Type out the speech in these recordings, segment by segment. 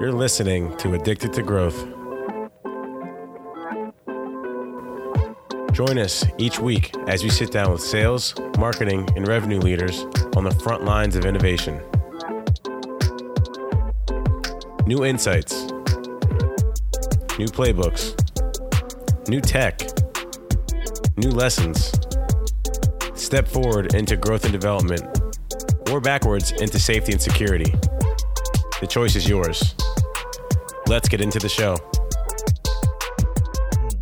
You're listening to Addicted to Growth. Join us each week as we sit down with sales, marketing, and revenue leaders on the front lines of innovation. New insights, new playbooks, new tech, new lessons. Step forward into growth and development, or backwards into safety and security. The choice is yours. Let's get into the show.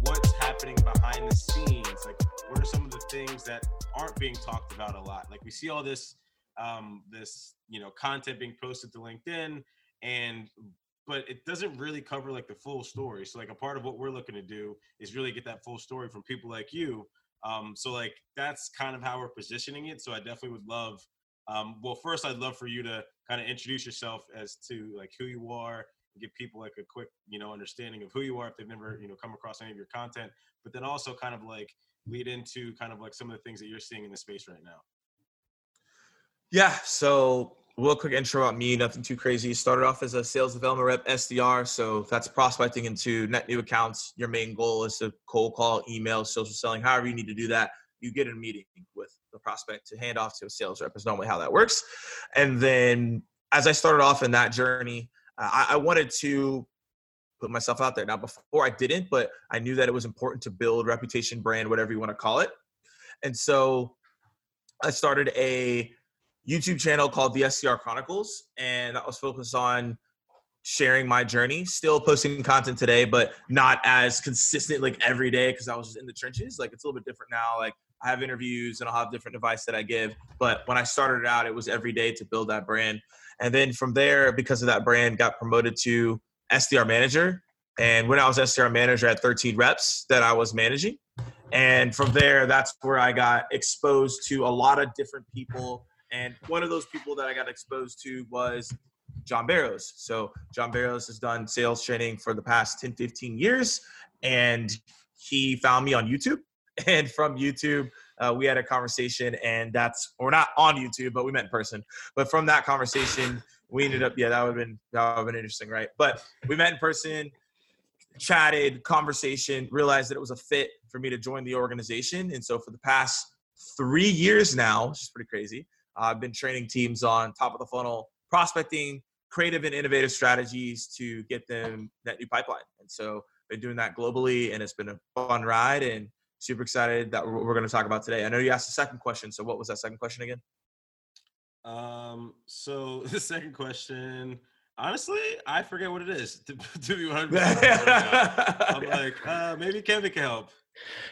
What's happening behind the scenes? Like, what are some of the things that aren't being talked about a lot? Like, we see all this, um, this you know, content being posted to LinkedIn, and but it doesn't really cover like the full story. So, like, a part of what we're looking to do is really get that full story from people like you. Um, so, like, that's kind of how we're positioning it. So, I definitely would love. Um, well, first, I'd love for you to kind of introduce yourself as to like who you are give people like a quick you know understanding of who you are if they've never you know come across any of your content but then also kind of like lead into kind of like some of the things that you're seeing in the space right now yeah so real quick intro about me nothing too crazy started off as a sales development rep sdr so that's prospecting into net new accounts your main goal is to cold call email social selling however you need to do that you get a meeting with the prospect to hand off to a sales rep is normally how that works and then as i started off in that journey I, I wanted to put myself out there. Now, before I didn't, but I knew that it was important to build reputation, brand, whatever you want to call it. And so I started a YouTube channel called the SDR Chronicles, and I was focused on sharing my journey. Still posting content today, but not as consistent like every day because I was just in the trenches. Like it's a little bit different now. Like I have interviews and I'll have different advice that I give. But when I started out, it was every day to build that brand. And then from there, because of that brand, got promoted to SDR manager. And when I was SDR manager, had 13 reps that I was managing. And from there, that's where I got exposed to a lot of different people. And one of those people that I got exposed to was John Barrows. So John Barrows has done sales training for the past 10, 15 years. And he found me on YouTube. And from YouTube, uh, we had a conversation, and that's we're not on YouTube, but we met in person. But from that conversation, we ended up yeah, that would have been that would have been interesting, right? But we met in person, chatted, conversation, realized that it was a fit for me to join the organization, and so for the past three years now, which is pretty crazy, I've been training teams on top of the funnel prospecting, creative and innovative strategies to get them that new pipeline, and so been doing that globally, and it's been a fun ride and super excited that we're, going to talk about today. I know you asked the second question. So what was that second question again? Um, so the second question, honestly, I forget what it is. To, to be 100 I'm like, uh, maybe Kevin can help.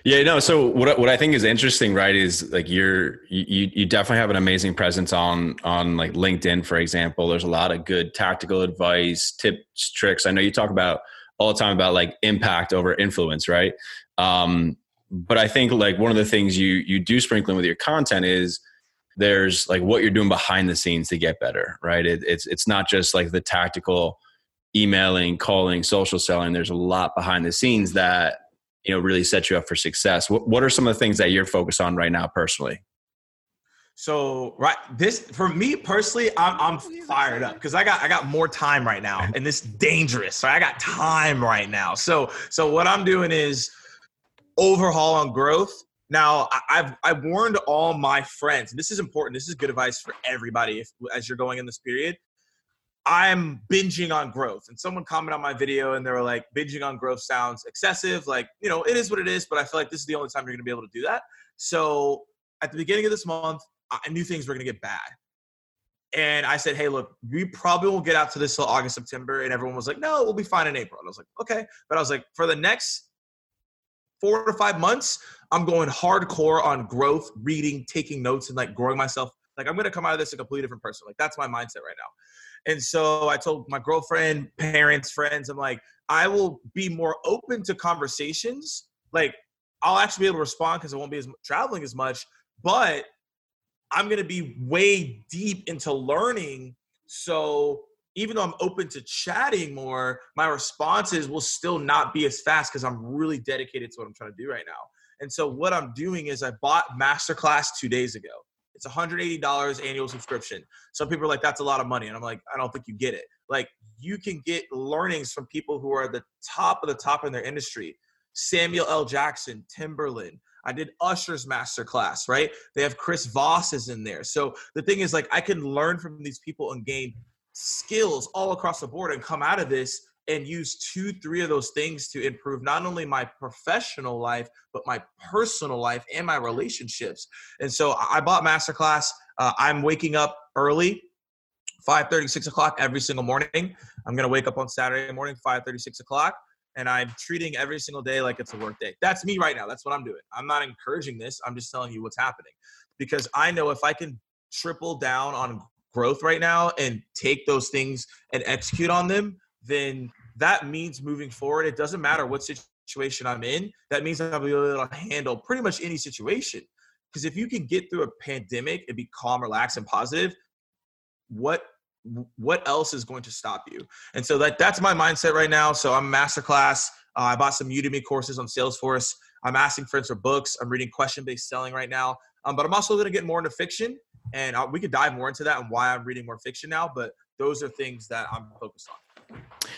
Yeah, no. So what what I think is interesting, right, is like you're you you definitely have an amazing presence on on like LinkedIn, for example. There's a lot of good tactical advice, tips, tricks. I know you talk about all the time about like impact over influence, right? Um, but I think like one of the things you you do sprinkle with your content is there's like what you're doing behind the scenes to get better, right? It, it's it's not just like the tactical emailing, calling, social selling. There's a lot behind the scenes that you know really set you up for success. What what are some of the things that you're focused on right now personally? So right, this for me personally, I'm, I'm fired up because I got I got more time right now, and this dangerous. So I got time right now. So so what I'm doing is overhaul on growth. Now, I've I've warned all my friends, this is important. This is good advice for everybody if, as you're going in this period. I'm binging on growth, and someone commented on my video, and they were like, "Binging on growth sounds excessive." Like, you know, it is what it is, but I feel like this is the only time you're going to be able to do that. So, at the beginning of this month, I knew things were going to get bad, and I said, "Hey, look, we probably won't get out to this till August, September." And everyone was like, "No, we'll be fine in April." And I was like, "Okay," but I was like, for the next four to five months, I'm going hardcore on growth, reading, taking notes, and like growing myself. Like I'm gonna come out of this a completely different person. Like that's my mindset right now. And so I told my girlfriend, parents, friends, I'm like, I will be more open to conversations. Like I'll actually be able to respond because I won't be as traveling as much, but I'm gonna be way deep into learning. So even though I'm open to chatting more, my responses will still not be as fast because I'm really dedicated to what I'm trying to do right now. And so what I'm doing is I bought Masterclass two days ago. It's $180 annual subscription. Some people are like, that's a lot of money. And I'm like, I don't think you get it. Like, you can get learnings from people who are the top of the top in their industry. Samuel L. Jackson, Timbaland. I did Usher's masterclass, right? They have Chris Voss is in there. So the thing is, like, I can learn from these people and gain skills all across the board and come out of this and use two, three of those things to improve not only my professional life, but my personal life and my relationships. And so I bought Masterclass. Uh, I'm waking up early, 5 30, 6 o'clock every single morning. I'm going to wake up on Saturday morning, 5 30, 6 o'clock. And I'm treating every single day like it's a work day. That's me right now. That's what I'm doing. I'm not encouraging this. I'm just telling you what's happening because I know if I can triple down on growth right now and take those things and execute on them, then that means moving forward, it doesn't matter what situation I'm in, that means I'll be able to handle pretty much any situation. Because if you can get through a pandemic and be calm, relaxed, and positive, what what else is going to stop you? And so that that's my mindset right now. So I'm masterclass. Uh, I bought some Udemy courses on Salesforce. I'm asking friends for books. I'm reading question based selling right now. Um, but I'm also going to get more into fiction, and uh, we could dive more into that and why I'm reading more fiction now. But those are things that I'm focused on.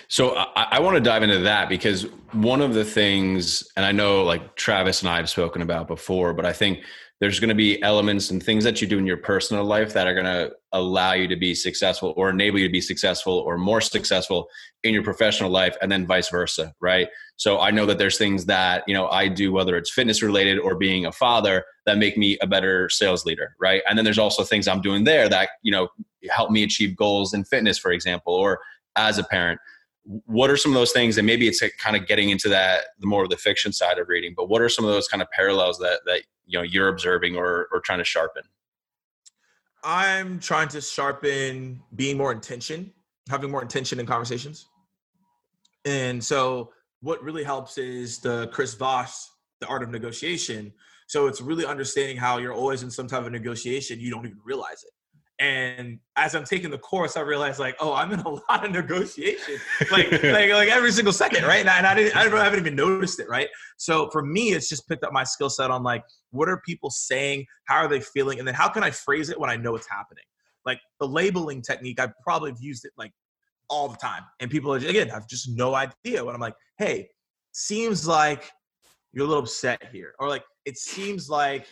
So I, I, want to dive into that because one of the things, and I know like Travis and I have spoken about before, but I think there's going to be elements and things that you do in your personal life that are going to allow you to be successful or enable you to be successful or more successful in your professional life and then vice versa right? So i know that there's things that you know i do whether it's fitness related or being a father that make me a better sales leader right? And then there's also things i'm doing there that you know help me achieve goals in fitness for example or as a parent what are some of those things and maybe it's kind of getting into that the more of the fiction side of reading but what are some of those kind of parallels that that you know you're observing or or trying to sharpen? I'm trying to sharpen being more intention having more intention in conversations. And so what really helps is the chris voss the art of negotiation. So it's really understanding how you're always in some type of negotiation you don't even realize it and as I'm taking the course, I realized like, oh, I'm in a lot of negotiation, like like like every single second, right? And I, and I didn't, I haven't even noticed it, right? So for me, it's just picked up my skill set on like, what are people saying? How are they feeling? And then how can I phrase it when I know it's happening? Like the labeling technique, I probably have used it like all the time, and people are, again have just no idea when I'm like, hey, seems like you're a little upset here, or like it seems like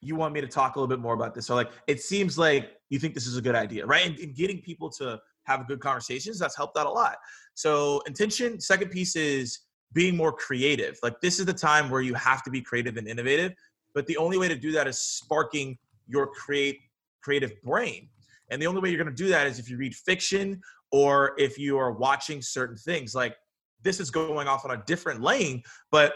you want me to talk a little bit more about this. So like, it seems like you think this is a good idea, right? And, and getting people to have good conversations, that's helped out a lot. So intention, second piece is being more creative. Like this is the time where you have to be creative and innovative, but the only way to do that is sparking your create creative brain. And the only way you're going to do that is if you read fiction or if you are watching certain things. Like this is going off on a different lane, but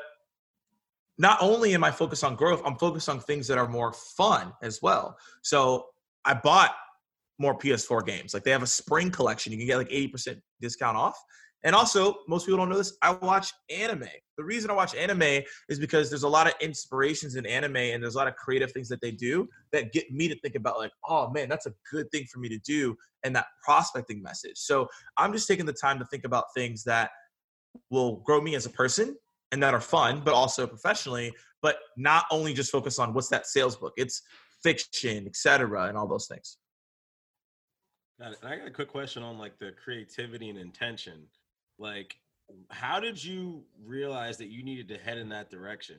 not only am I focused on growth, I'm focused on things that are more fun as well. So I bought more PS4 games. Like they have a spring collection. You can get like 80% discount off. And also, most people don't know this, I watch anime. The reason I watch anime is because there's a lot of inspirations in anime and there's a lot of creative things that they do that get me to think about, like, oh man, that's a good thing for me to do and that prospecting message. So I'm just taking the time to think about things that will grow me as a person and that are fun, but also professionally, but not only just focus on what's that sales book, it's fiction, etc., and all those things. Got it. And I got a quick question on like the creativity and intention. Like, how did you realize that you needed to head in that direction?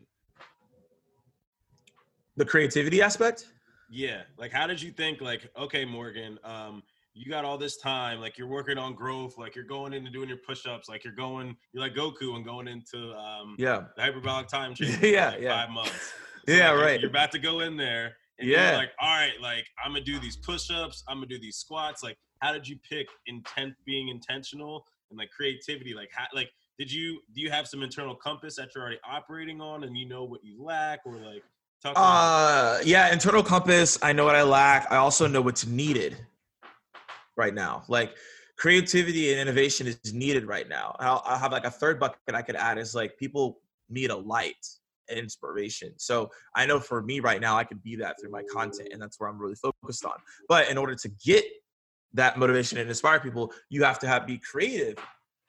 The creativity aspect? Yeah. Like, how did you think, like, okay, Morgan, um, you got all this time, like you're working on growth, like you're going into doing your push-ups, like you're going, you're like Goku and going into um yeah the hyperbolic time chamber yeah, like yeah. five months. So yeah, like, right. You're about to go in there and Yeah. like, all right, like I'm gonna do these push-ups, I'm gonna do these squats. Like, how did you pick intent being intentional and like creativity? Like how like did you do you have some internal compass that you're already operating on and you know what you lack or like talk about Uh, yeah, internal compass. I know what I lack. I also know what's needed right now. Like creativity and innovation is needed right now. I'll, I'll have like a third bucket I could add is like people need a light and inspiration. So I know for me right now, I can be that through my content, and that's where I'm really focused on. But in order to get that motivation and inspire people, you have to have be creative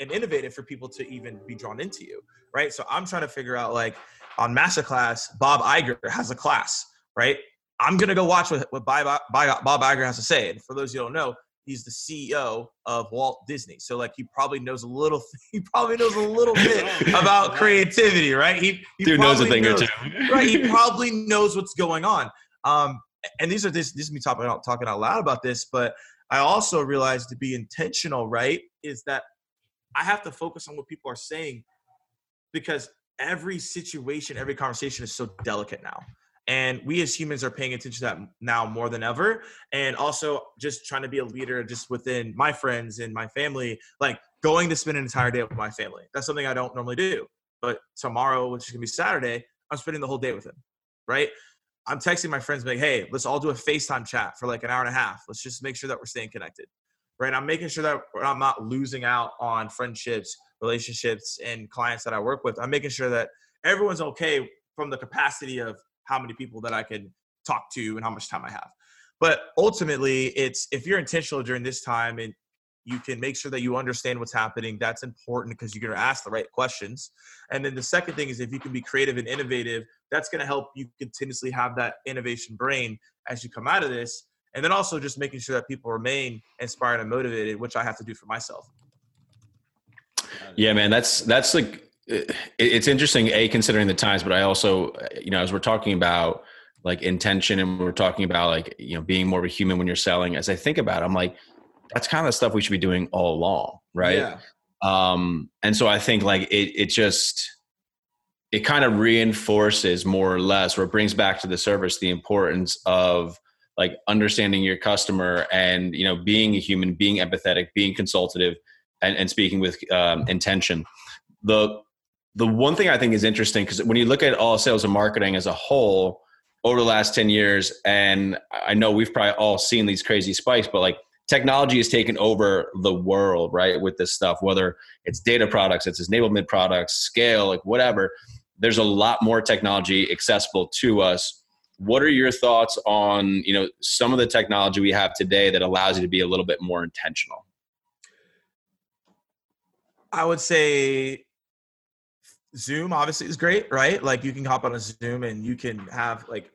and innovative for people to even be drawn into you, right? So I'm trying to figure out like on Masterclass, Bob Iger has a class, right? I'm gonna go watch what, what Bob, Bob Iger has to say. And for those you don't know, he's the CEO of Walt Disney. So like he probably knows a little he probably knows a little bit oh, about creativity, right? He, he Dude knows a thing knows, or two. right. He probably knows what's going on. Um and these are this this is me talking out talking out loud about this, but I also realized to be intentional, right, is that I have to focus on what people are saying because every situation, every conversation is so delicate now. And we as humans are paying attention to that now more than ever. And also just trying to be a leader just within my friends and my family, like going to spend an entire day with my family. That's something I don't normally do. But tomorrow, which is gonna be Saturday, I'm spending the whole day with him. Right. I'm texting my friends like, hey, let's all do a FaceTime chat for like an hour and a half. Let's just make sure that we're staying connected. Right. I'm making sure that I'm not losing out on friendships, relationships, and clients that I work with. I'm making sure that everyone's okay from the capacity of how many people that I can talk to and how much time I have. But ultimately, it's if you're intentional during this time and you can make sure that you understand what's happening, that's important because you're going to ask the right questions. And then the second thing is if you can be creative and innovative, that's going to help you continuously have that innovation brain as you come out of this. And then also just making sure that people remain inspired and motivated, which I have to do for myself. Yeah, man, that's that's like it's interesting a considering the times but i also you know as we're talking about like intention and we're talking about like you know being more of a human when you're selling as i think about it, i'm like that's kind of the stuff we should be doing all along right yeah. um and so i think like it it just it kind of reinforces more or less or brings back to the service the importance of like understanding your customer and you know being a human being empathetic being consultative and, and speaking with um, intention the the one thing I think is interesting because when you look at all sales and marketing as a whole over the last 10 years, and I know we've probably all seen these crazy spikes, but like technology has taken over the world, right? With this stuff, whether it's data products, it's enablement products, scale, like whatever, there's a lot more technology accessible to us. What are your thoughts on, you know, some of the technology we have today that allows you to be a little bit more intentional? I would say Zoom obviously is great, right? Like you can hop on a Zoom and you can have like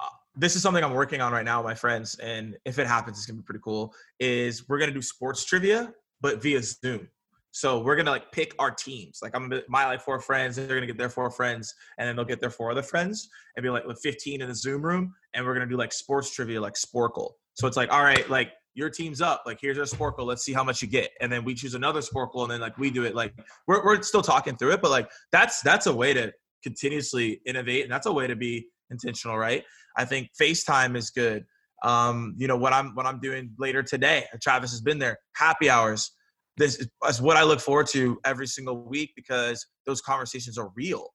uh, this is something I'm working on right now my friends, and if it happens, it's gonna be pretty cool. Is we're gonna do sports trivia, but via Zoom. So we're gonna like pick our teams. Like I'm gonna my like four friends, they're gonna get their four friends, and then they'll get their four other friends, and be like with 15 in the Zoom room, and we're gonna do like sports trivia, like Sporcle. So it's like, all right, like your team's up. Like, here's our Sporcle. Let's see how much you get. And then we choose another Sporcle, and then like we do it. Like we're we're still talking through it, but like that's that's a way to continuously innovate, and that's a way to be intentional, right? I think FaceTime is good. Um, you know what I'm what I'm doing later today. Travis has been there. Happy hours. This is what I look forward to every single week because those conversations are real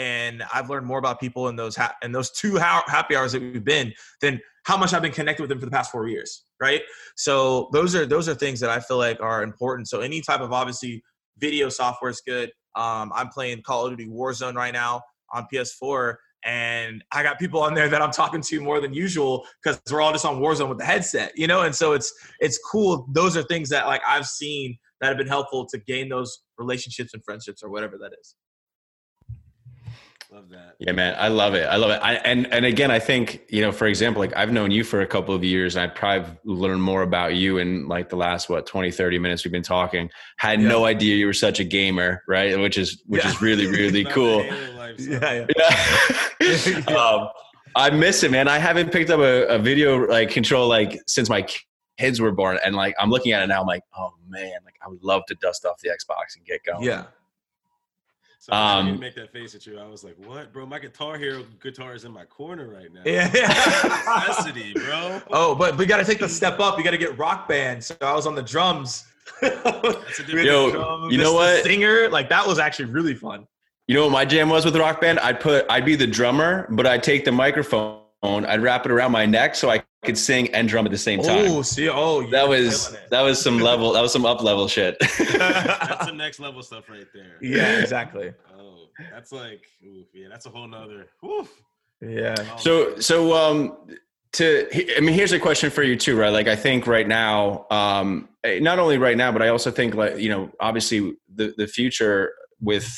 and I've learned more about people in those ha- in those two ha- happy hours that we've been than how much I've been connected with them for the past four years, right? So those are those are things that I feel like are important. So any type of obviously video software is good. Um, I'm playing Call of Duty Warzone right now on PS4, and I got people on there that I'm talking to more than usual because we're all just on Warzone with the headset, you know. And so it's it's cool. Those are things that like I've seen that have been helpful to gain those relationships and friendships or whatever that is. Love that. Yeah, man, I love it. I love it. I, and and again, I think you know, for example, like I've known you for a couple of years, and I probably learned more about you in like the last what 20, 30 minutes we've been talking. Had yeah. no idea you were such a gamer, right? Which is which yeah. is really really cool. yeah, yeah. um, I miss it, man. I haven't picked up a, a video like control like since my kids were born, and like I'm looking at it now. I'm like, oh man, like I would love to dust off the Xbox and get going. Yeah, so um, I didn't make that face at you. I was like, "What, bro? My Guitar Hero guitar is in my corner right now." Yeah, necessity, bro. Oh, but we got to take the step up. You got to get Rock Band. So I was on the drums. Yo, drums, you know what? Singer, like that was actually really fun. You know what my jam was with Rock Band? I'd put, I'd be the drummer, but I'd take the microphone, I'd wrap it around my neck so I could sing and drum at the same time. Oh, see, oh, that was that was some level. That was some up level shit. that's some next level stuff right there. Yeah, exactly. Oh, that's like, oof, yeah, that's a whole nother. Oof. Yeah. Oh, so, so, um, to, I mean, here's a question for you too, right? Like, I think right now, um, eh, not only right now, but I also think like, you know, obviously the the future with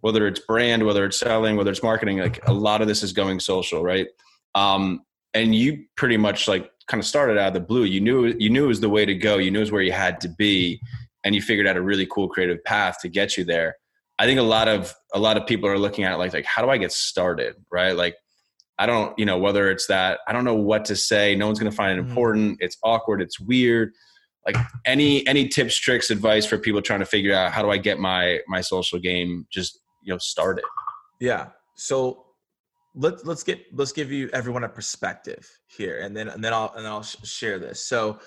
whether it's brand, whether it's selling, whether it's marketing, like a lot of this is going social, right? Um, and you pretty much like kind of started out of the blue. You knew you knew it was the way to go. You knew it was where you had to be, and you figured out a really cool creative path to get you there. I think a lot of a lot of people are looking at it like like how do I get started, right? Like I don't, you know, whether it's that I don't know what to say, no one's going to find it mm-hmm. important, it's awkward, it's weird. Like any any tips, tricks, advice for people trying to figure out how do I get my my social game just you know started. Yeah. So let's let's get let's give you everyone a perspective here, and then and then I'll and then I'll share this. So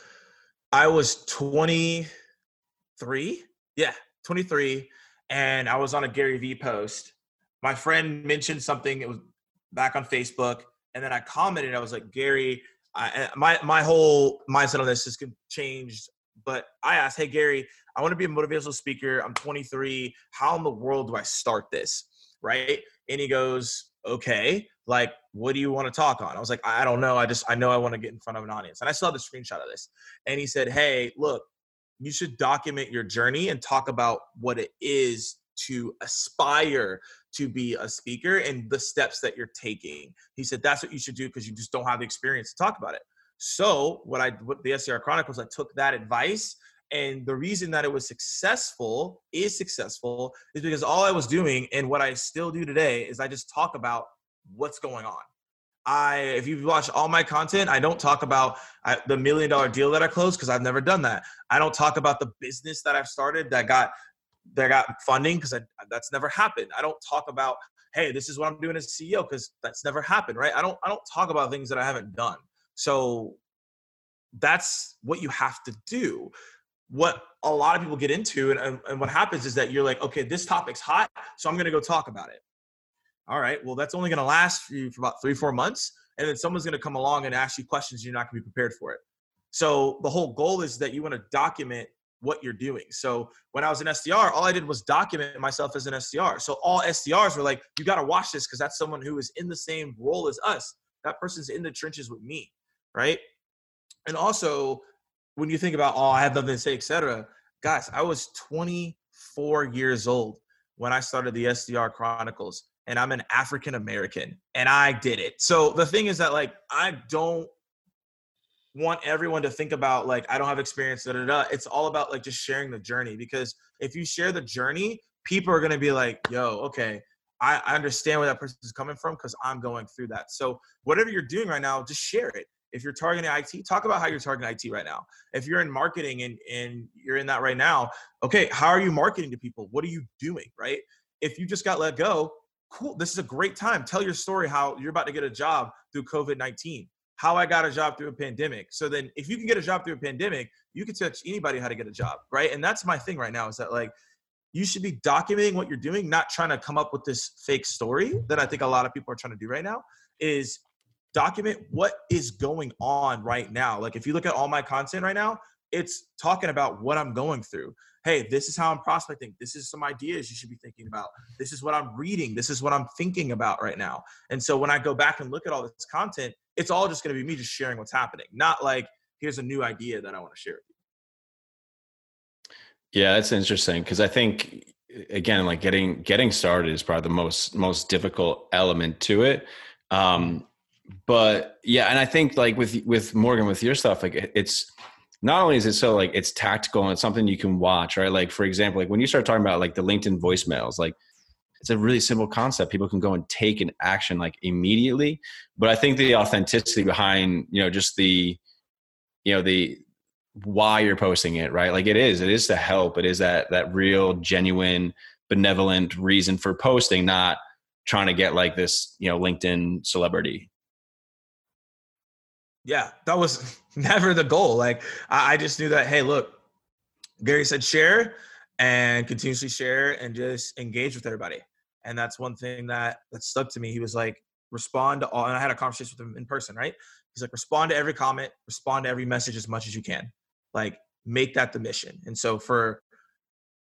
I was 23. Yeah, 23 and I was on a Gary Vee post. My friend mentioned something. It was back on Facebook, and then I commented. I was like, Gary, I, my my whole mindset on this has changed. But I asked, Hey Gary, I want to be a motivational speaker. I'm 23. How in the world do I start this? Right? And he goes, Okay, like, what do you want to talk on? I was like, I don't know. I just I know I want to get in front of an audience. And I have the screenshot of this. And he said, Hey, look, you should document your journey and talk about what it is to aspire to be a speaker and the steps that you're taking. He said that's what you should do because you just don't have the experience to talk about it. So what I what the SDR Chronicles, I took that advice and the reason that it was successful is successful is because all I was doing and what I still do today is I just talk about what's going on. I, if you've watched all my content, I don't talk about I, the million dollar deal that I closed because I've never done that. I don't talk about the business that I've started that got that got funding because that's never happened. I don't talk about hey, this is what I'm doing as CEO because that's never happened, right? I don't I don't talk about things that I haven't done. So that's what you have to do. What a lot of people get into and, and, what happens is that you're like, okay, this topic's hot, so I'm gonna go talk about it all right, well, that's only going to last for you for about three, four months. And then someone's going to come along and ask you questions. You're not going to be prepared for it. So the whole goal is that you want to document what you're doing. So when I was an SDR, all I did was document myself as an SDR. So all SDRs were like, you got to watch this because that's someone who is in the same role as us. That person's in the trenches with me, right? And also, when you think about, oh, I have nothing to say, etc. Guys, I was 24 years old when I started the SDR Chronicles and I'm an African American and I did it. So the thing is that like I don't want everyone to think about like I don't have experience. Da, da, da. It's all about like just sharing the journey because if you share the journey, people are gonna be like, "Yo, okay, I, I understand where that person is coming from because I'm going through that." So whatever you're doing right now, just share it. If you're targeting IT, talk about how you're targeting IT right now. If you're in marketing and and you're in that right now, okay, how are you marketing to people? What are you doing, right? If you just got let go, cool. This is a great time. Tell your story how you're about to get a job through COVID 19, how I got a job through a pandemic. So then, if you can get a job through a pandemic, you can teach anybody how to get a job, right? And that's my thing right now is that like, you should be documenting what you're doing, not trying to come up with this fake story that I think a lot of people are trying to do right now. Is document what is going on right now. Like, if you look at all my content right now, it's talking about what I'm going through hey, this is how I'm prospecting. This is some ideas you should be thinking about. This is what I'm reading. This is what I'm thinking about right now. And so when I go back and look at all this content, it's all just going to be me just sharing what's happening, not like here's a new idea that I want to share. Yeah, that's interesting because I think again, like getting getting started is probably the most most difficult element to it. Um, but yeah, and I think like with with Morgan with your stuff, like it's not only is it so like it's tactical and it's something you can watch, right? Like for example, like when you start talking about like the LinkedIn voicemails, like it's a really simple concept. People can go and take an action like immediately. But I think the authenticity behind, you know, just the, you know, the why you're posting it, right? Like it is, it is to help. It is that that real, genuine, benevolent reason for posting, not trying to get like this, you know, LinkedIn celebrity yeah, that was never the goal. Like I, I just knew that, hey, look, Gary said share and continuously share and just engage with everybody. And that's one thing that that stuck to me. He was like, respond to all and I had a conversation with him in person, right? He's like, respond to every comment, respond to every message as much as you can. Like make that the mission. And so for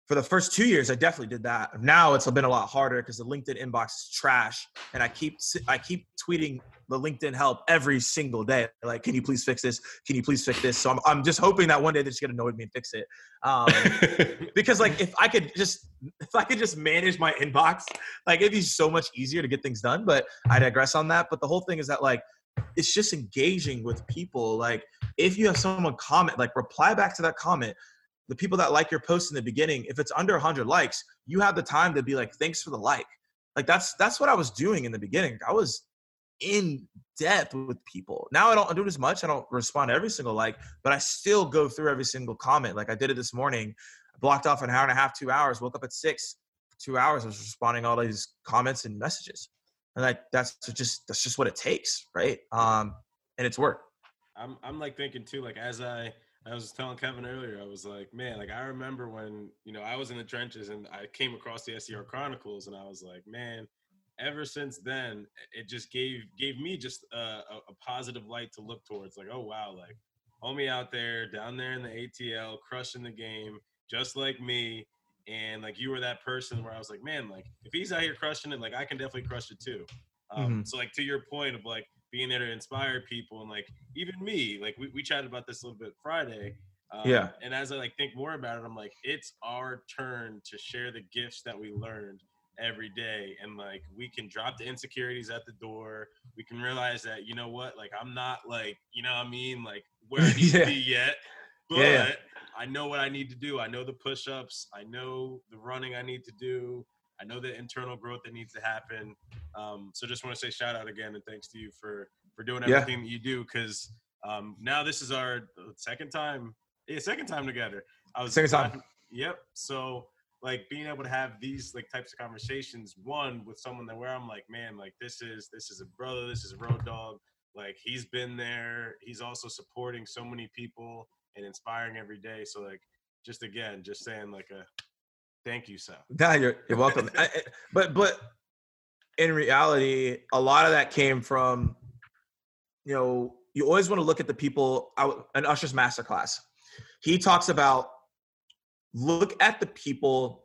for the first two years, I definitely did that. Now it's been a lot harder because the LinkedIn inbox is trash, and I keep I keep tweeting the LinkedIn help every single day. Like, can you please fix this? Can you please fix this? So I'm I'm just hoping that one day they're just get annoyed know me and fix it. Um, because like if I could just if I could just manage my inbox, like it'd be so much easier to get things done. But I digress on that. But the whole thing is that like it's just engaging with people. Like if you have someone comment, like reply back to that comment. The people that like your post in the beginning, if it's under 100 likes, you have the time to be like, thanks for the like. Like that's that's what I was doing in the beginning. I was in depth with people. Now I don't do it as much. I don't respond to every single like, but I still go through every single comment. Like I did it this morning. I blocked off an hour and a half, two hours. Woke up at six, two hours. I was responding all these comments and messages, and like that's just that's just what it takes, right? Um, and it's work. I'm I'm like thinking too. Like as I I was telling Kevin earlier, I was like, man, like I remember when you know I was in the trenches and I came across the SDR Chronicles, and I was like, man ever since then, it just gave gave me just a, a, a, positive light to look towards. Like, oh wow, like homie out there, down there in the ATL, crushing the game, just like me. And like you were that person where I was like, man, like if he's out here crushing it, like I can definitely crush it too. Um, mm-hmm. So like to your point of like being there to inspire people and like even me, like we, we chatted about this a little bit Friday. Um, yeah. And as I like think more about it, I'm like, it's our turn to share the gifts that we learned every day and like we can drop the insecurities at the door we can realize that you know what like i'm not like you know what i mean like where i need yeah. to be yet but yeah. i know what i need to do i know the push-ups i know the running i need to do i know the internal growth that needs to happen. Um, so just want to say shout out again and thanks to you for for doing everything yeah. that you do because um, now this is our second time yeah second time together. I was second time. yep so like being able to have these like types of conversations one with someone that where i'm like man like this is this is a brother this is a road dog like he's been there he's also supporting so many people and inspiring every day. So like just again just saying like a thank you sir. Yeah you're, you're welcome. I, but but in reality a lot of that came from you know you always want to look at the people out an usher's masterclass. He talks about look at the people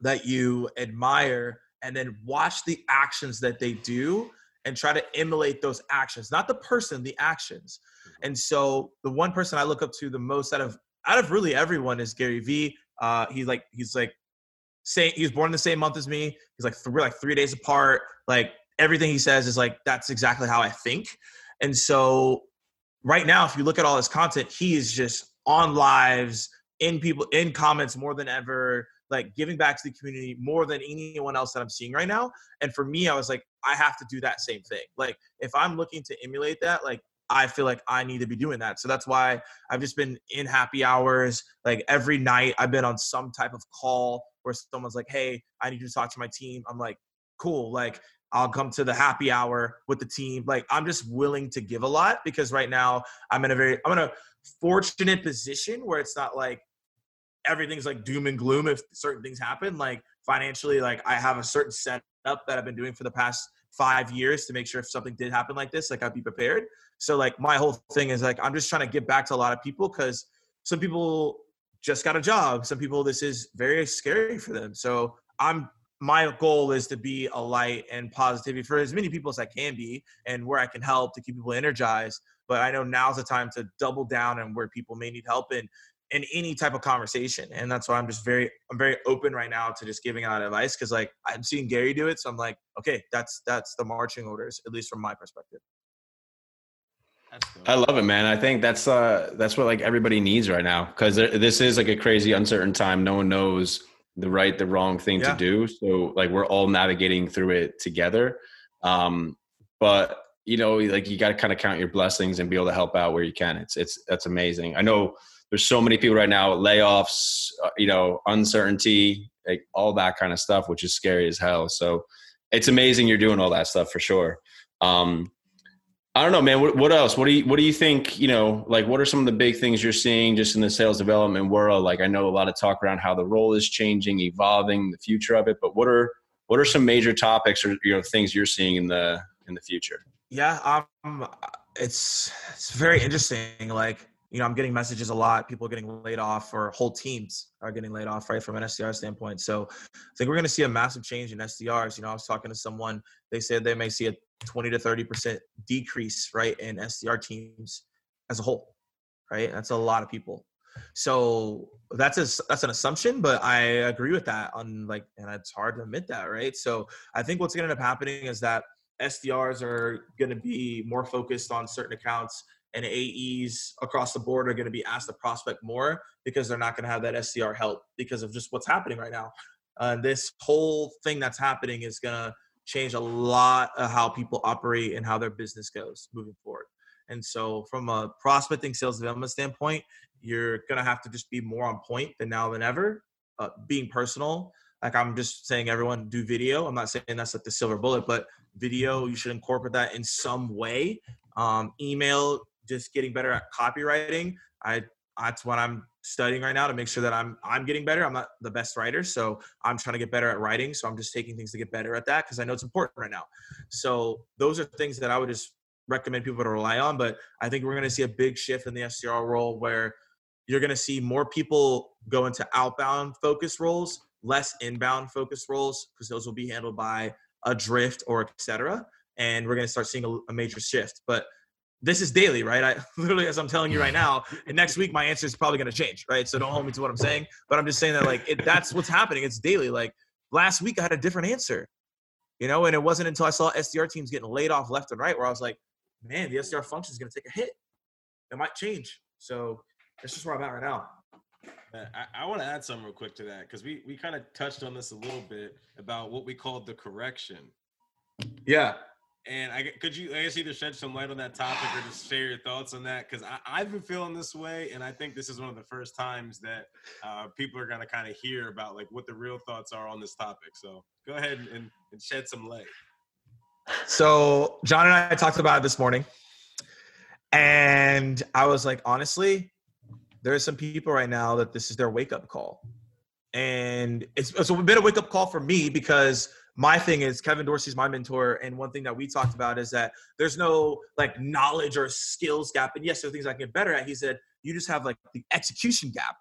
that you admire and then watch the actions that they do and try to emulate those actions not the person the actions. Mm-hmm. and so the one person i look up to the most out of out of really everyone is gary vee uh he's like he's like saying he was born in the same month as me. He's like three like three days apart. Like everything he says is like that's exactly how i think. And so right now if you look at all his content he is just on lives in people in comments more than ever like giving back to the community more than anyone else that i'm seeing right now. And for me i was like i have to do that same thing. Like if i'm looking to emulate that like i feel like i need to be doing that so that's why i've just been in happy hours like every night i've been on some type of call where someone's like hey i need you to talk to my team i'm like cool like I'll come to the happy hour with the team. Like I'm just willing to give a lot because right now I'm in a very I'm in a fortunate position where it's not like everything's like doom and gloom if certain things happen. Like financially, like I have a certain setup that I've been doing for the past five years to make sure if something did happen like this, like I'd be prepared. So like my whole thing is like I'm just trying to give back to a lot of people because some people just got a job. Some people this is very scary for them. So I'm my goal is to be a light and positivity for as many people as I can be and where I can help to keep people energized. But I know now's the time to double down and where people may need help and in any type of conversation. And that's why I'm just very I'm very open right now to just giving out advice because like I'm seeing Gary do it. So I'm like, okay, that's that's the marching orders, at least from my perspective. I love it, man. I think that's uh that's what like everybody needs right now because this is like a crazy uncertain time. No one knows the right, the wrong thing yeah. to do. So like we're all navigating through it together. Um, but you know, like you got to kind of count your blessings and be able to help out where you can. It's it's that's amazing. I know there's so many people right now layoffs uh, you know uncertainty like all that kind of stuff which is scary as hell. So it's amazing you're doing all that stuff for sure. Um i don't know man what, what else? What do you what do you think you know like what are some of the big things you're seeing just in the sales development world? Like i know a lot of talk around how the role is changing evolving the future of it but what are what are some major topics or you know things you're seeing in the in the future? Yeah um it's it's very interesting like you know, I'm getting messages a lot. People are getting laid off, or whole teams are getting laid off, right, from an SDR standpoint. So I think we're going to see a massive change in SDRs. You know, I was talking to someone, they said they may see a 20 to 30% decrease, right, in SDR teams as a whole, right? That's a lot of people. So that's a, that's an assumption, but I agree with that on like, and it's hard to admit that, right? So I think what's going to end up happening is that SDRs are going to be more focused on certain accounts, and AEs across the board are going to be asked to prospect more because they're not going to have that SDR help because of just what's happening right now. Uh, this whole thing that's happening is going to change a lot of how people operate and how their business goes moving forward. And so, from a prospecting sales development standpoint, you're going to have to just be more on point than now than ever. Uh, being personal, like I'm just saying, everyone do video. I'm not saying that's like the silver bullet, but video, you should incorporate that in some way. Um, email, just getting better at copywriting. I that's what I'm studying right now to make sure that I'm I'm getting better. I'm not the best writer, so I'm trying to get better at writing. So I'm just taking things to get better at that because I know it's important right now. So those are things that I would just recommend people to rely on. But I think we're going to see a big shift in the SDR role where you're going to see more people go into outbound focus roles, less inbound focus roles because those will be handled by a drift or etc. And we're going to start seeing a, a major shift. But this is daily, right? I literally, as I'm telling you right now, and next week my answer is probably going to change, right? So don't hold me to what I'm saying, but I'm just saying that like it, that's what's happening. It's daily. Like last week I had a different answer, you know, and it wasn't until I saw SDR teams getting laid off left and right where I was like, man, the SDR function is going to take a hit. It might change. So that's just where I'm at right now. I, I want to add something real quick to that because we we kind of touched on this a little bit about what we called the correction. Yeah. And I could you I guess either shed some light on that topic or just share your thoughts on that because I've been feeling this way, and I think this is one of the first times that uh, people are gonna kind of hear about like what the real thoughts are on this topic. So go ahead and, and shed some light. So John and I talked about it this morning, and I was like, honestly, there are some people right now that this is their wake up call, and it's, it's a bit of wake up call for me because my thing is Kevin Dorsey's my mentor, and one thing that we talked about is that there's no like knowledge or skills gap, and yes, there are things I can get better at. He said you just have like the execution gap,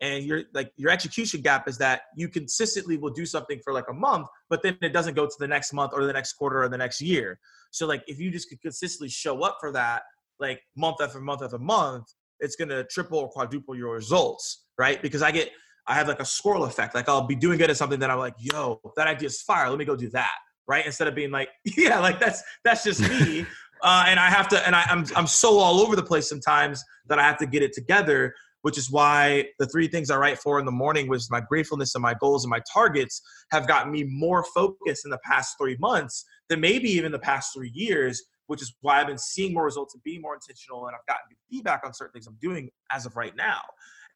and your like your execution gap is that you consistently will do something for like a month, but then it doesn't go to the next month or the next quarter or the next year. So like if you just could consistently show up for that, like month after month after month, it's gonna triple or quadruple your results, right? Because I get I have like a squirrel effect. Like I'll be doing good at something that I'm like, yo, that idea's fire. Let me go do that. Right. Instead of being like, yeah, like that's that's just me. uh, and I have to, and I, I'm I'm so all over the place sometimes that I have to get it together. Which is why the three things I write for in the morning was my gratefulness and my goals and my targets have gotten me more focused in the past three months than maybe even the past three years. Which is why I've been seeing more results and being more intentional, and I've gotten feedback on certain things I'm doing as of right now.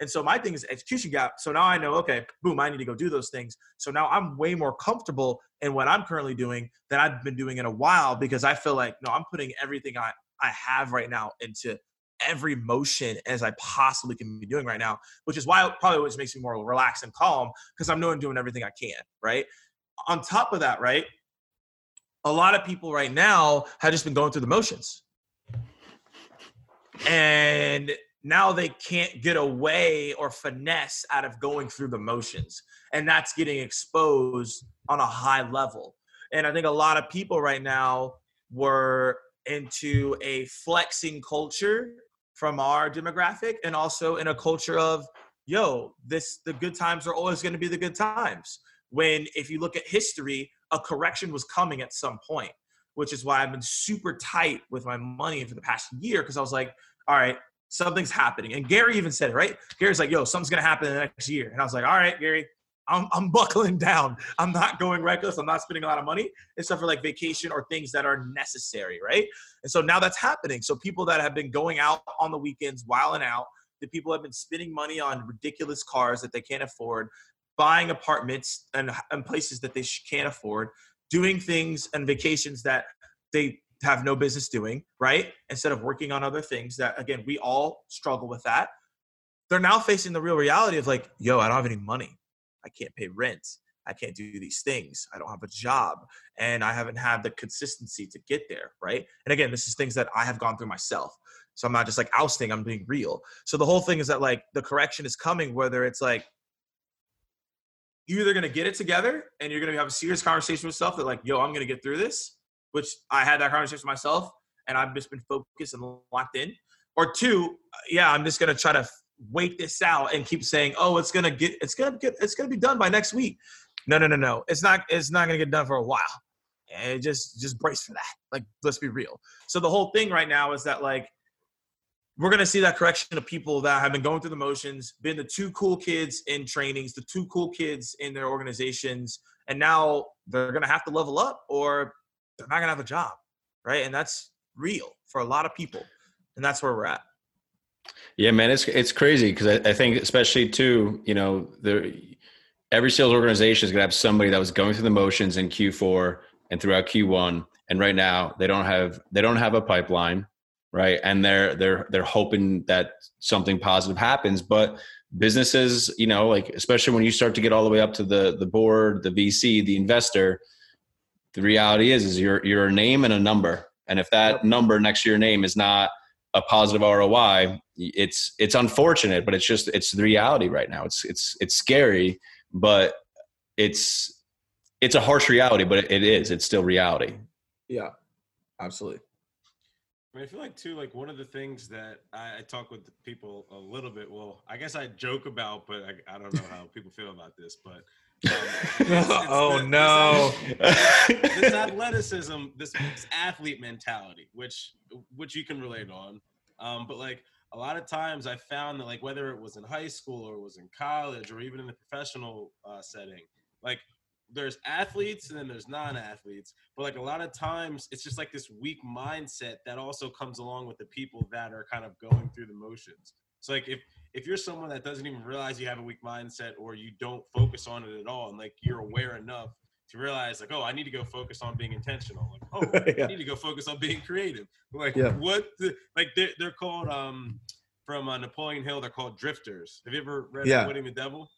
And so my thing is execution gap. So now I know, okay, boom, I need to go do those things. So now I'm way more comfortable in what I'm currently doing than I've been doing in a while because I feel like, no, I'm putting everything I, I have right now into every motion as I possibly can be doing right now, which is why probably what makes me more relaxed and calm because I'm doing doing everything I can, right? On top of that, right? A lot of people right now have just been going through the motions. And now they can't get away or finesse out of going through the motions. And that's getting exposed on a high level. And I think a lot of people right now were into a flexing culture from our demographic and also in a culture of, yo, this the good times are always going to be the good times. When if you look at history, a correction was coming at some point, which is why I've been super tight with my money for the past year because I was like, all right, something's happening. And Gary even said it, right? Gary's like, yo, something's gonna happen in the next year. And I was like, all right, Gary, I'm, I'm buckling down. I'm not going reckless. I'm not spending a lot of money except for like vacation or things that are necessary, right? And so now that's happening. So people that have been going out on the weekends, wilding out, the people have been spending money on ridiculous cars that they can't afford, buying apartments and, and places that they can't afford, doing things and vacations that they have no business doing, right? Instead of working on other things that, again, we all struggle with that. They're now facing the real reality of like, yo, I don't have any money. I can't pay rent. I can't do these things. I don't have a job and I haven't had the consistency to get there, right? And again, this is things that I have gone through myself. So I'm not just like ousting, I'm being real. So the whole thing is that like the correction is coming, whether it's like you're either gonna get it together and you're gonna have a serious conversation with yourself that like, yo, I'm gonna get through this, which I had that conversation myself, and I've just been focused and locked in. Or two, yeah, I'm just gonna try to wait this out and keep saying, oh, it's gonna get, it's gonna get, it's gonna be done by next week. No, no, no, no. It's not. It's not gonna get done for a while. and just just brace for that. Like, let's be real. So the whole thing right now is that like we're gonna see that correction of people that have been going through the motions, been the two cool kids in trainings, the two cool kids in their organizations, and now they're gonna have to level up or they're not gonna have a job, right? And that's real for a lot of people, and that's where we're at. Yeah, man, it's it's crazy because I, I, think especially too, you know, there every sales organization is gonna have somebody that was going through the motions in Q4 and throughout Q1, and right now they don't have they don't have a pipeline right and they're they're they're hoping that something positive happens but businesses you know like especially when you start to get all the way up to the the board the vc the investor the reality is is you're you're a name and a number and if that yep. number next to your name is not a positive roi it's it's unfortunate but it's just it's the reality right now it's it's it's scary but it's it's a harsh reality but it is it's still reality yeah absolutely I, mean, I feel like too, like one of the things that I, I, talk with people a little bit. Well, I guess I joke about, but I, I don't know how people feel about this. But um, it's, oh the, no, this, this athleticism, this, this, athlete mentality, which which you can relate on. Um, but like a lot of times, I found that like whether it was in high school or it was in college or even in the professional uh, setting, like there's athletes and then there's non-athletes. But like a lot of times it's just like this weak mindset that also comes along with the people that are kind of going through the motions. So like if if you're someone that doesn't even realize you have a weak mindset or you don't focus on it at all and like you're aware enough to realize like oh i need to go focus on being intentional like oh yeah. i need to go focus on being creative like yeah. what the, like they're, they're called um from uh, napoleon hill they're called drifters have you ever read yeah. Outwitting the Devil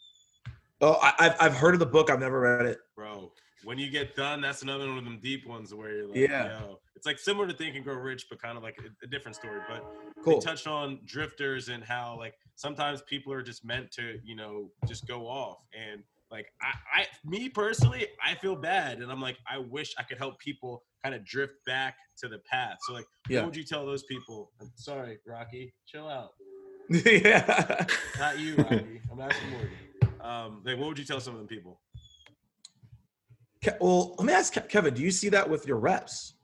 Oh, I, have I've heard of the book. I've never read it. Bro, when you get done, that's another one of them deep ones where you're like, yeah, Yo. it's like similar to Think and Grow Rich, but kind of like a, a different story. But cool. they touched on drifters and how like sometimes people are just meant to, you know, just go off. And like I, I, me personally, I feel bad, and I'm like, I wish I could help people kind of drift back to the path. So like, yeah. what would you tell those people? I'm sorry, Rocky, chill out. yeah, not you, Rocky. I'm asking Morgan. Um, like, what would you tell some of them people? Well, let me ask Kevin. Do you see that with your reps?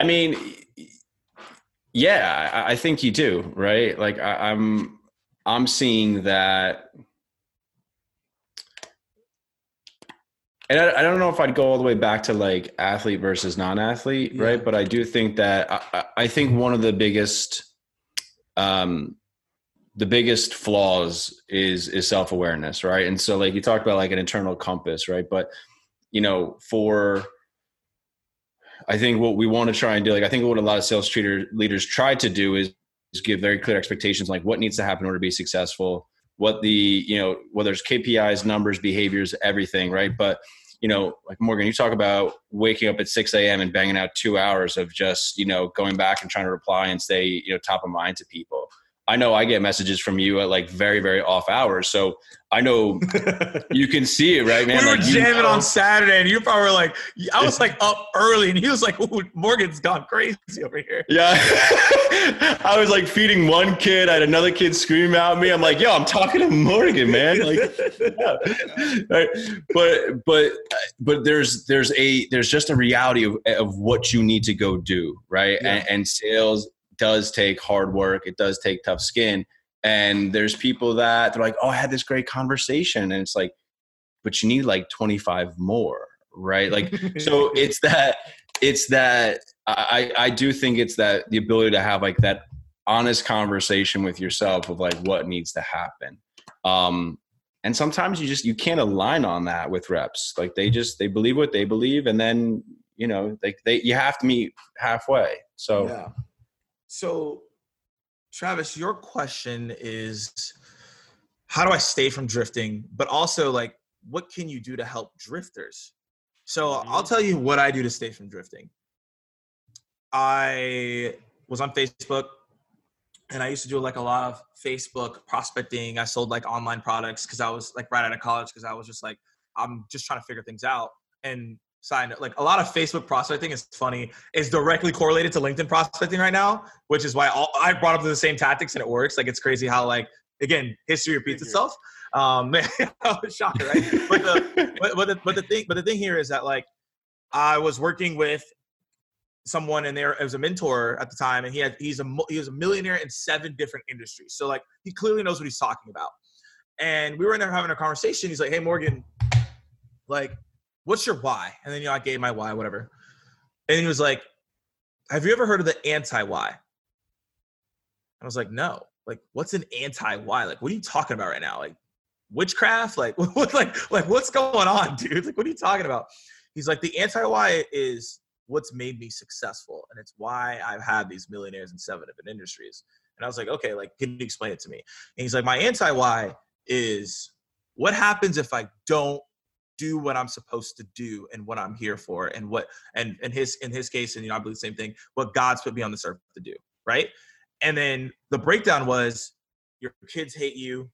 I mean, yeah, I think you do, right? Like, I, I'm, I'm seeing that. And I, I, don't know if I'd go all the way back to like athlete versus non-athlete, yeah. right? But I do think that I, I think one of the biggest um, the biggest flaws is is self-awareness right? And so like you talked about like an internal compass right? But you know for i think what we want to try and do like i think what a lot of sales trader leaders try to do is, is give very clear expectations like what needs to happen in order to be successful what the you know whether it's kpis numbers behaviors everything right? But you know like morgan you talk about waking up at 6 a.m and banging out two hours of just you know going back and trying to reply and stay you know top of mind to people I know I get messages from you at like very, very off hours. So I know you can see it, right, man? We were like, jamming you know. on oh. Saturday, and you probably were like, I was like up early, and he was like, Morgan's gone crazy over here. Yeah. I was like feeding one kid, I had another kid scream at me. I'm like, yo, I'm talking to Morgan, man. Like, yeah. right. But, but, but there's, there's a, there's just a reality of, of what you need to go do, right? Yeah. And, and sales does take hard work. It does take tough skin. And there's people that they're like, oh, I had this great conversation. And it's like, but you need like 25 more, right? Like, so it's that, it's that, I, I do think it's that the ability to have like that honest conversation with yourself of like what needs to happen. Um, and sometimes you just, you can't align on that with reps. Like they just, they believe what they believe. And then, you know, like they, you have to meet halfway. So, yeah. So, Travis, your question is how do I stay from drifting? But also, like, what can you do to help drifters? So, mm-hmm. I'll tell you what I do to stay from drifting. I was on Facebook and I used to do like a lot of Facebook prospecting. I sold like online products because I was like right out of college because I was just like, I'm just trying to figure things out. And side note, like a lot of Facebook prospecting is funny, is directly correlated to LinkedIn prospecting right now, which is why all, I brought up the same tactics and it works. Like it's crazy how like again, history repeats itself. Um, shocker, right? But the, but, but the but the thing but the thing here is that like I was working with someone and there was a mentor at the time and he had he's a he was a millionaire in seven different industries so like he clearly knows what he's talking about and we were in there having a conversation he's like hey morgan like what's your why? And then you know i gave my why whatever. And he was like have you ever heard of the anti-why? I was like no. Like what's an anti-why? Like what are you talking about right now? Like witchcraft? Like what like like what's going on dude? Like what are you talking about? He's like the anti-why is what's made me successful and it's why i've had these millionaires in seven different industries. And i was like okay like can you explain it to me? And he's like my anti-why is what happens if i don't do what i'm supposed to do and what i'm here for and what and in his in his case and you know i believe the same thing what god's put me on this earth to do right? And then the breakdown was your kids hate you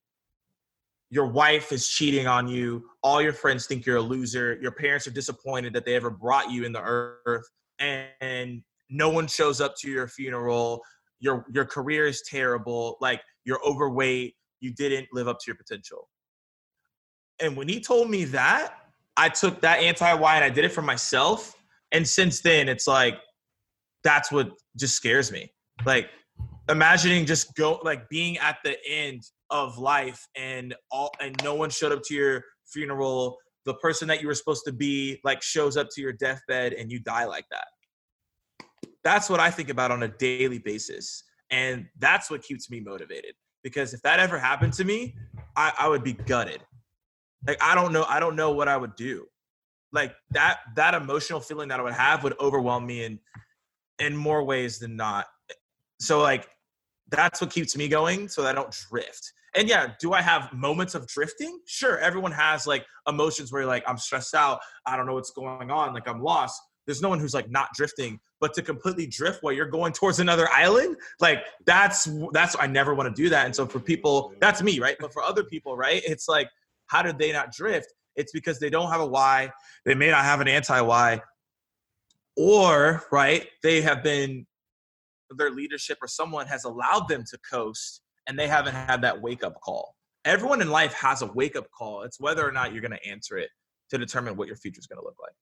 your wife is cheating on you all your friends think you're a loser your parents are disappointed that they ever brought you in the earth and no one shows up to your funeral your your career is terrible like you're overweight you didn't live up to your potential and when he told me that i took that anti-why and i did it for myself. And since then it's like that's what just scares me. Like imagining just go like being at the end of life and all and no one showed up to your funeral. The person that you were supposed to be like shows up to your deathbed and you die like that. That's what i think about on a daily basis. And that's what keeps me motivated. Because if that ever happened to me i, I would be gutted like i don't know i don't know what i would do like that that emotional feeling that i would have would overwhelm me in in more ways than not so like that's what keeps me going so that i don't drift and yeah, do I have moments of drifting? Sure, everyone has like emotions where you're like I'm stressed out, I don't know what's going on, like I'm lost. There's no one who's like not drifting, but to completely drift while you're going towards another island, like that's that's I never want to do that. And so for people, that's me, right? But for other people, right? It's like how did they not drift? It's because they don't have a why, they may not have an anti-why, or right, they have been their leadership or someone has allowed them to coast and they haven't had that wake up call. Everyone in life has a wake up call. It's whether or not you're going to answer it to determine what your future is going to look like.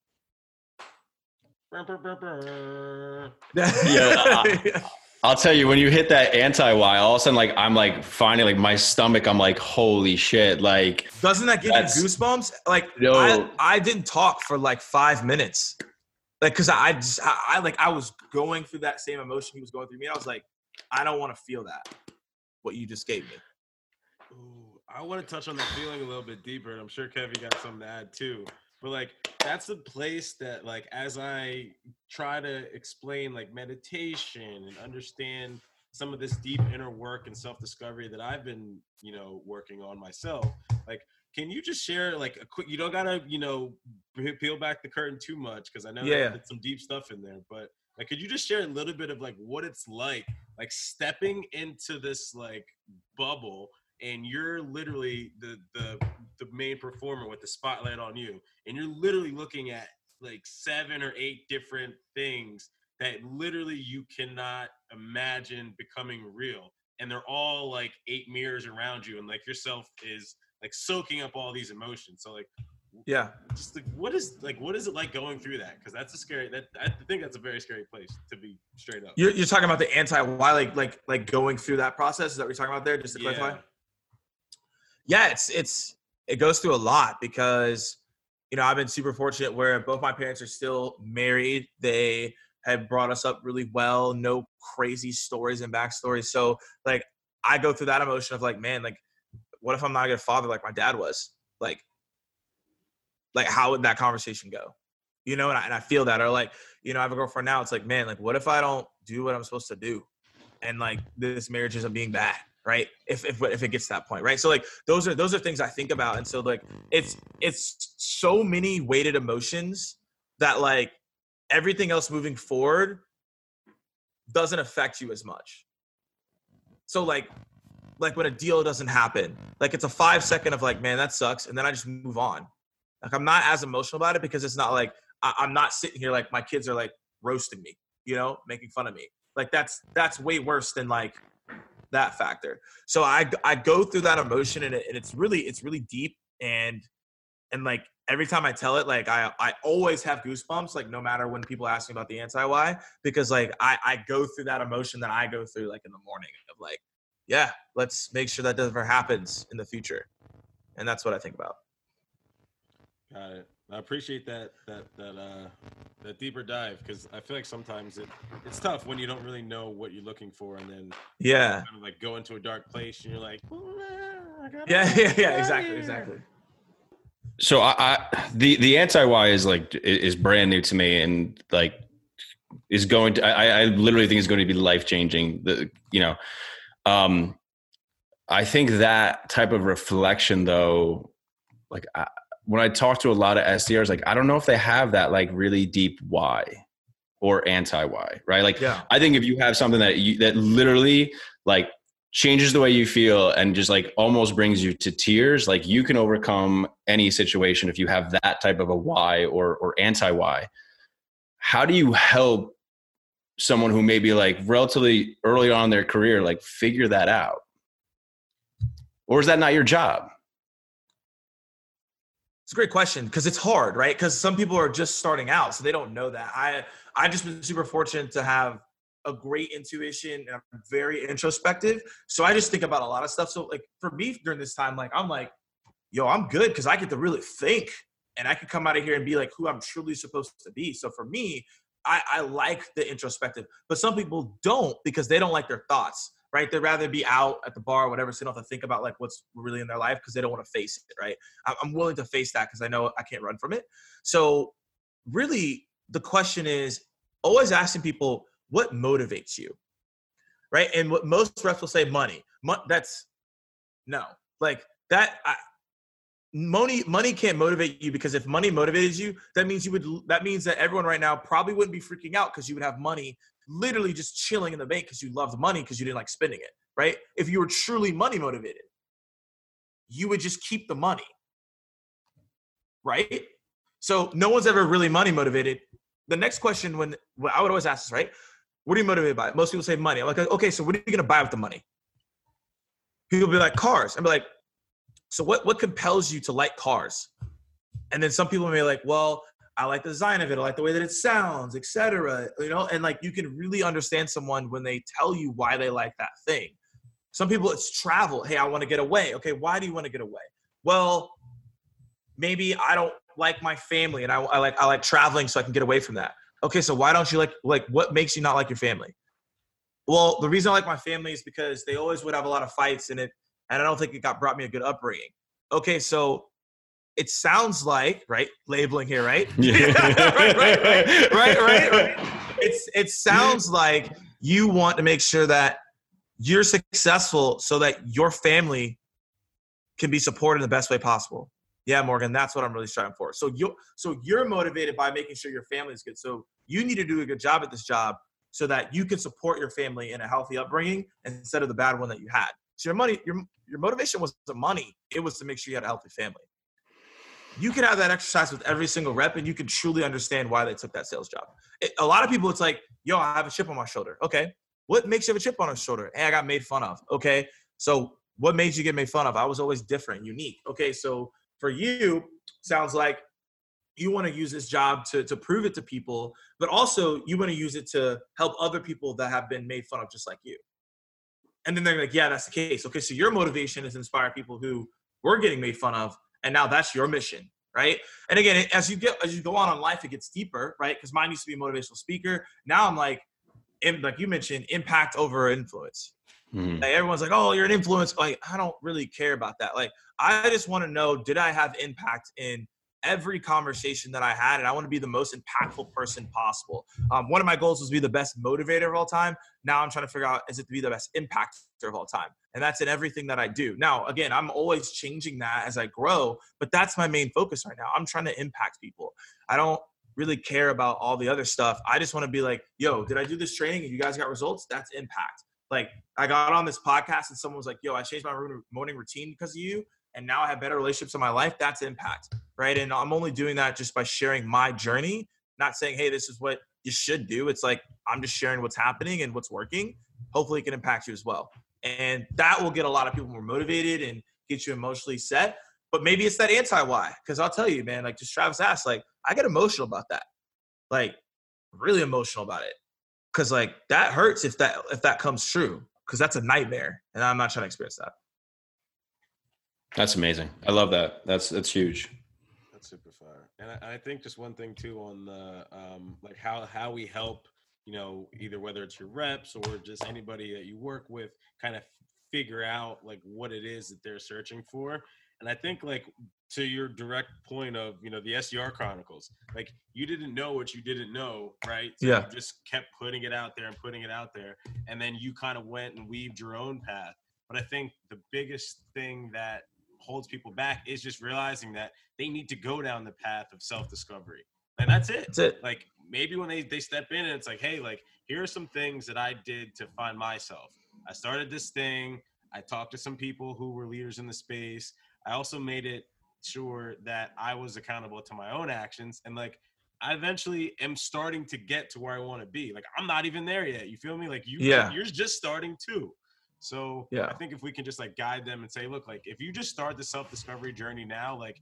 yeah, I'll tell you when you hit that anti why, all of a sudden, like I'm like finding like my stomach. I'm like, holy shit! Like, doesn't that give you goosebumps? Like, no. I, I didn't talk for like five minutes, like, cause I just I, I like I was going through that same emotion he was going through me. I was like, I don't want to feel that what you just gave me. Ooh, I want to touch on that feeling a little bit deeper, and I'm sure Kevin got something to add too. But like that's the place that like as I try to explain like meditation and understand some of this deep inner work and self-discovery that I've been, you know, working on myself, like can you just share like a quick you don't gotta you know peel back the curtain too much because i know yeah. there's some deep stuff in there but like, could you just share a little bit of like what it's like, like stepping into this like bubble, and you're literally the the the main performer with the spotlight on you, and you're literally looking at like seven or eight different things that literally you cannot imagine becoming real, and they're all like eight mirrors around you, and like yourself is like soaking up all these emotions. So like yeah. just like what is like what is it like going through that? Because that's a scary that i think that's a very scary place to be straight up. You're, you're talking about the anti why like like like going through that process? Is that what you're talking about there just to clarify? Yeah. Yeah it's it's it goes through a lot because you know i've been super fortunate where both my parents are still married. They have brought us up really well no crazy stories and backstories. So like i go through that emotion of like man like what if i'm not a good father like my dad was? Like like how would that conversation go? You know and I, and I feel that. Or like you know i have a girlfriend now it's like man like what if i don't do what i'm supposed to do? And like this marriage isn't being bad right? If, if if it gets to that point right? So like those are those are things i think about and so like it's it's so many weighted emotions that like everything else moving forward doesn't affect you as much. So like like when a deal doesn't happen like it's a five second of like man that sucks and then i just move on. Like I'm not as emotional about it because it's not like I, I'm not sitting here like my kids are like roasting me, you know, making fun of me. Like that's that's way worse than like that factor. So I I go through that emotion and, it, and it's really it's really deep and and like every time I tell it, like I I always have goosebumps, like no matter when people ask me about the anti why, because like I I go through that emotion that I go through like in the morning of like, yeah, let's make sure that never happens in the future, and that's what I think about. Got it. I appreciate that that that uh that deeper dive because I feel like sometimes it it's tough when you don't really know what you're looking for and then yeah kind of like go into a dark place and you're like yeah yeah yeah exactly exactly so I, I, the the anti why is like is brand new to me and like is going to I, I literally think is going to be life changing. The you know, um, I think that type of reflection though, like I, when I talk to a lot of SDRs, like I don't know if they have that like really deep why or anti why, right? Like yeah. I think if you have something that you that literally like changes the way you feel and just like almost brings you to tears like you can overcome any situation if you have that type of a why or or anti why how do you help someone who may be like relatively early on in their career like figure that out or is that not your job it's a great question because it's hard right because some people are just starting out so they don't know that i I've just been super fortunate to have a great intuition and I'm very introspective. So I just think about a lot of stuff. So like for me during this time, like I'm like, yo, I'm good because I get to really think and I can come out of here and be like who I'm truly supposed to be. So for me, I, I like the introspective, but some people don't because they don't like their thoughts, right? They'd rather be out at the bar or whatever, so they don't have to think about like what's really in their life because they don't want to face it, right? I'm willing to face that because I know I can't run from it. So really, the question is always asking people, what motivates you right and what most reps will say money Mo- that's no like that I, money money can't motivate you because if money motivated you that means you would that means that everyone right now probably wouldn't be freaking out because you would have money literally just chilling in the bank because you loved money because you didn't like spending it right if you were truly money motivated you would just keep the money right so no one's ever really money motivated the next question when well, i would always ask this right what are you motivated by? Most people say money. I'm like, okay, so what are you gonna buy with the money? People be like, cars. I'm like, so what what compels you to like cars? And then some people may be like, well, I like the design of it, I like the way that it sounds, etc. You know, and like you can really understand someone when they tell you why they like that thing. Some people it's travel. Hey, I want to get away. Okay, why do you want to get away? Well, maybe I don't like my family and I, I like I like traveling so I can get away from that okay, so why don't you like like what makes you not like your family? Well, the reason I like my family is because they always would have a lot of fights in it, and I don't think it got brought me a good upbringing. Okay, so it sounds like right labeling here, right? Yeah. right, right, right, right, right, right. It's it sounds like you want to make sure that you're successful so that your family can be supported in the best way possible yeah, Morgan, that's what I'm really striving for. So you so you're motivated by making sure your family is good. So you need to do a good job at this job so that you can support your family in a healthy upbringing instead of the bad one that you had. So your money, your your motivation was the money. It was to make sure you had a healthy family. You can have that exercise with every single rep, and you can truly understand why they took that sales job. It, a lot of people, it's like, yo, I have a chip on my shoulder. Okay, what makes you have a chip on your shoulder? Hey, I got made fun of. Okay, so what made you get made fun of? I was always different, unique. Okay, so for you, sounds like you want to use this job to, to prove it to people, but also you want to use it to help other people that have been made fun of just like you. And then they're like, yeah, that's the case. Okay, so your motivation is inspire people who were getting made fun of, and now that's your mission, right? And again, as you get as you go on in life, it gets deeper, right? Because mine used to be a motivational speaker. Now I'm like, like you mentioned, impact over influence. Mm-hmm. Like everyone's like, "Oh, you're an influence." Like I don't really care about that. Like I just want to know, did I have impact in every conversation that I had, and I want to be the most impactful person possible. Um, one of my goals was to be the best motivator of all time. Now I'm trying to figure out is it to be the best impactor of all time, and that's in everything that I do. Now, again, I'm always changing that as I grow, but that's my main focus right now. I'm trying to impact people. I don't really care about all the other stuff. I just want to be like, yo, did I do this training and you guys got results? That's impact. Like I got on this podcast and someone was like, "Yo, I changed my morning routine because of you, and now I have better relationships in my life." That's impact, right? And I'm only doing that just by sharing my journey, not saying, "Hey, this is what you should do." It's like I'm just sharing what's happening and what's working. Hopefully, it can impact you as well. And that will get a lot of people more motivated and get you emotionally set. But maybe it's that anti why. Because I'll tell you, man, like just Travis asked, like, I get emotional about that. Like, really emotional about it. Cause like that hurts if that if that comes true. Cause that's a nightmare. And I'm not trying to experience that. That's amazing. I love that. That's that's huge. That's super fire. And I, I think just one thing too on the um, like how how we help, you know, either whether it's your reps or just anybody that you work with, kind of figure out like what it is that they're searching for. And I think like to your direct point of you know the SDR Chronicles, like you didn't know what you didn't know, right? So yeah. You just kept putting it out there and putting it out there, and then you kind of went and weaved your own path. But I think the biggest thing that holds people back is just realizing that they need to go down the path of self-discovery and that's it that's it like maybe when they, they step in and it's like hey like here are some things that i did to find myself i started this thing i talked to some people who were leaders in the space i also made it sure that i was accountable to my own actions and like i eventually am starting to get to where i want to be like i'm not even there yet you feel me like you yeah. you're just starting too so yeah. I think if we can just like guide them and say, look, like if you just start the self discovery journey now, like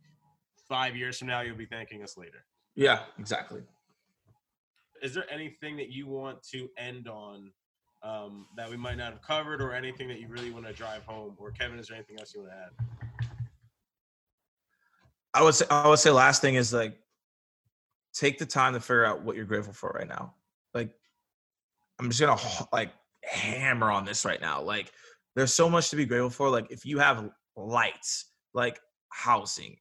five years from now, you'll be thanking us later. Yeah, exactly. Is there anything that you want to end on um, that we might not have covered, or anything that you really want to drive home? Or Kevin, is there anything else you want to add? I would say I would say last thing is like take the time to figure out what you're grateful for right now. Like I'm just gonna like hammer on this right now. Like, there's so much to be grateful for. Like, if you have lights, like housing,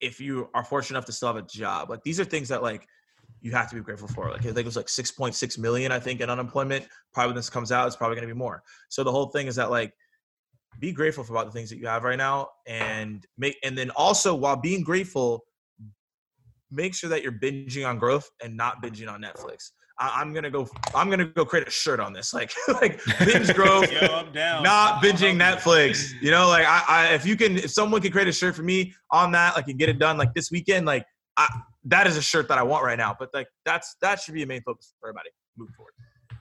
if you are fortunate enough to still have a job, like these are things that like you have to be grateful for. Like, I think it was like 6.6 million, I think, in unemployment. Probably when this comes out, it's probably going to be more. So the whole thing is that like be grateful for about the things that you have right now and make and then also while being grateful make sure that you're binging on growth and not binging on netflix I, am gonna go. I'm gonna go create a shirt on this, like like binge growth, Yo, I'm down. not binging Netflix. You know, like I, I, if you can, if someone can create a shirt for me on that, like and get it done like this weekend, like I, that is a shirt that I want right now. But like that's that should be a main focus for everybody moving forward.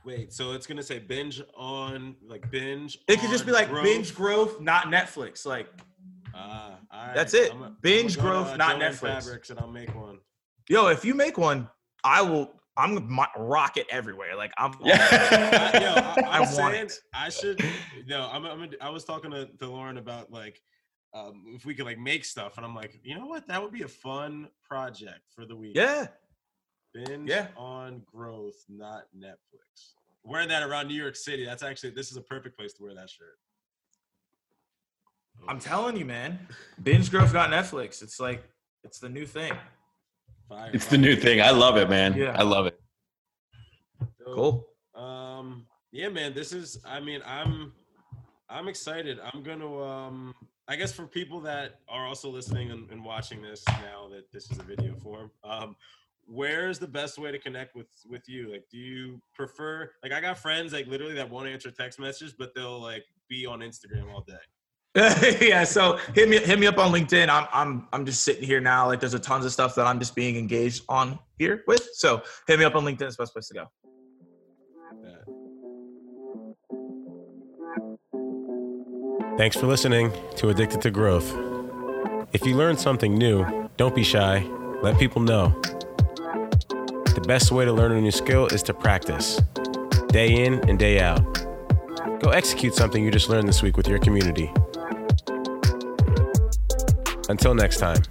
Wait, so it's gonna say binge on like binge. It could just be like growth. binge growth, not Netflix. Like Ah, all right. That's it. A, Binge go growth, to, not Joanne Netflix. Fabrics, and I'll make one. yo, if you make one, I will. I'm gonna rock it everywhere. Like I'm. Yeah. I, yo, I, I I'm want saying it. I should. No, I'm. I'm I was talking to, to Lauren about like um, if we could like make stuff, and I'm like, you know what? That would be a fun project for the week. Yeah. Binge Yeah. on growth, not Netflix. Wearing that around New York City. That's actually this is a perfect place to wear that shirt. I'm telling you, man. Binge growth got Netflix. It's like it's the new thing. Fire, It's the new thing. I love it, man. Yeah. I love it. So, Cool. Um, yeah, man, this is. I mean, I'm, I'm excited. I'm gonna. Um, I guess for people that are also listening and, and watching this now that this is a video form, um, where's the best way to connect with with you? Like, do you prefer? Like, I got friends like literally that won't answer text messages, but they'll like be on Instagram all day. yeah, so hit me hit me up on LinkedIn. I'm I'm I'm just sitting here now. Like there's a tons of stuff that I'm just being engaged on here with. So hit me up on LinkedIn. It's the best place to go. Thanks for listening to Addicted to Growth. If you learned something new, don't be shy. Let people know. The best way to learn a new skill is to practice, day in and day out. Go execute something you just learned this week with your community. Until next time.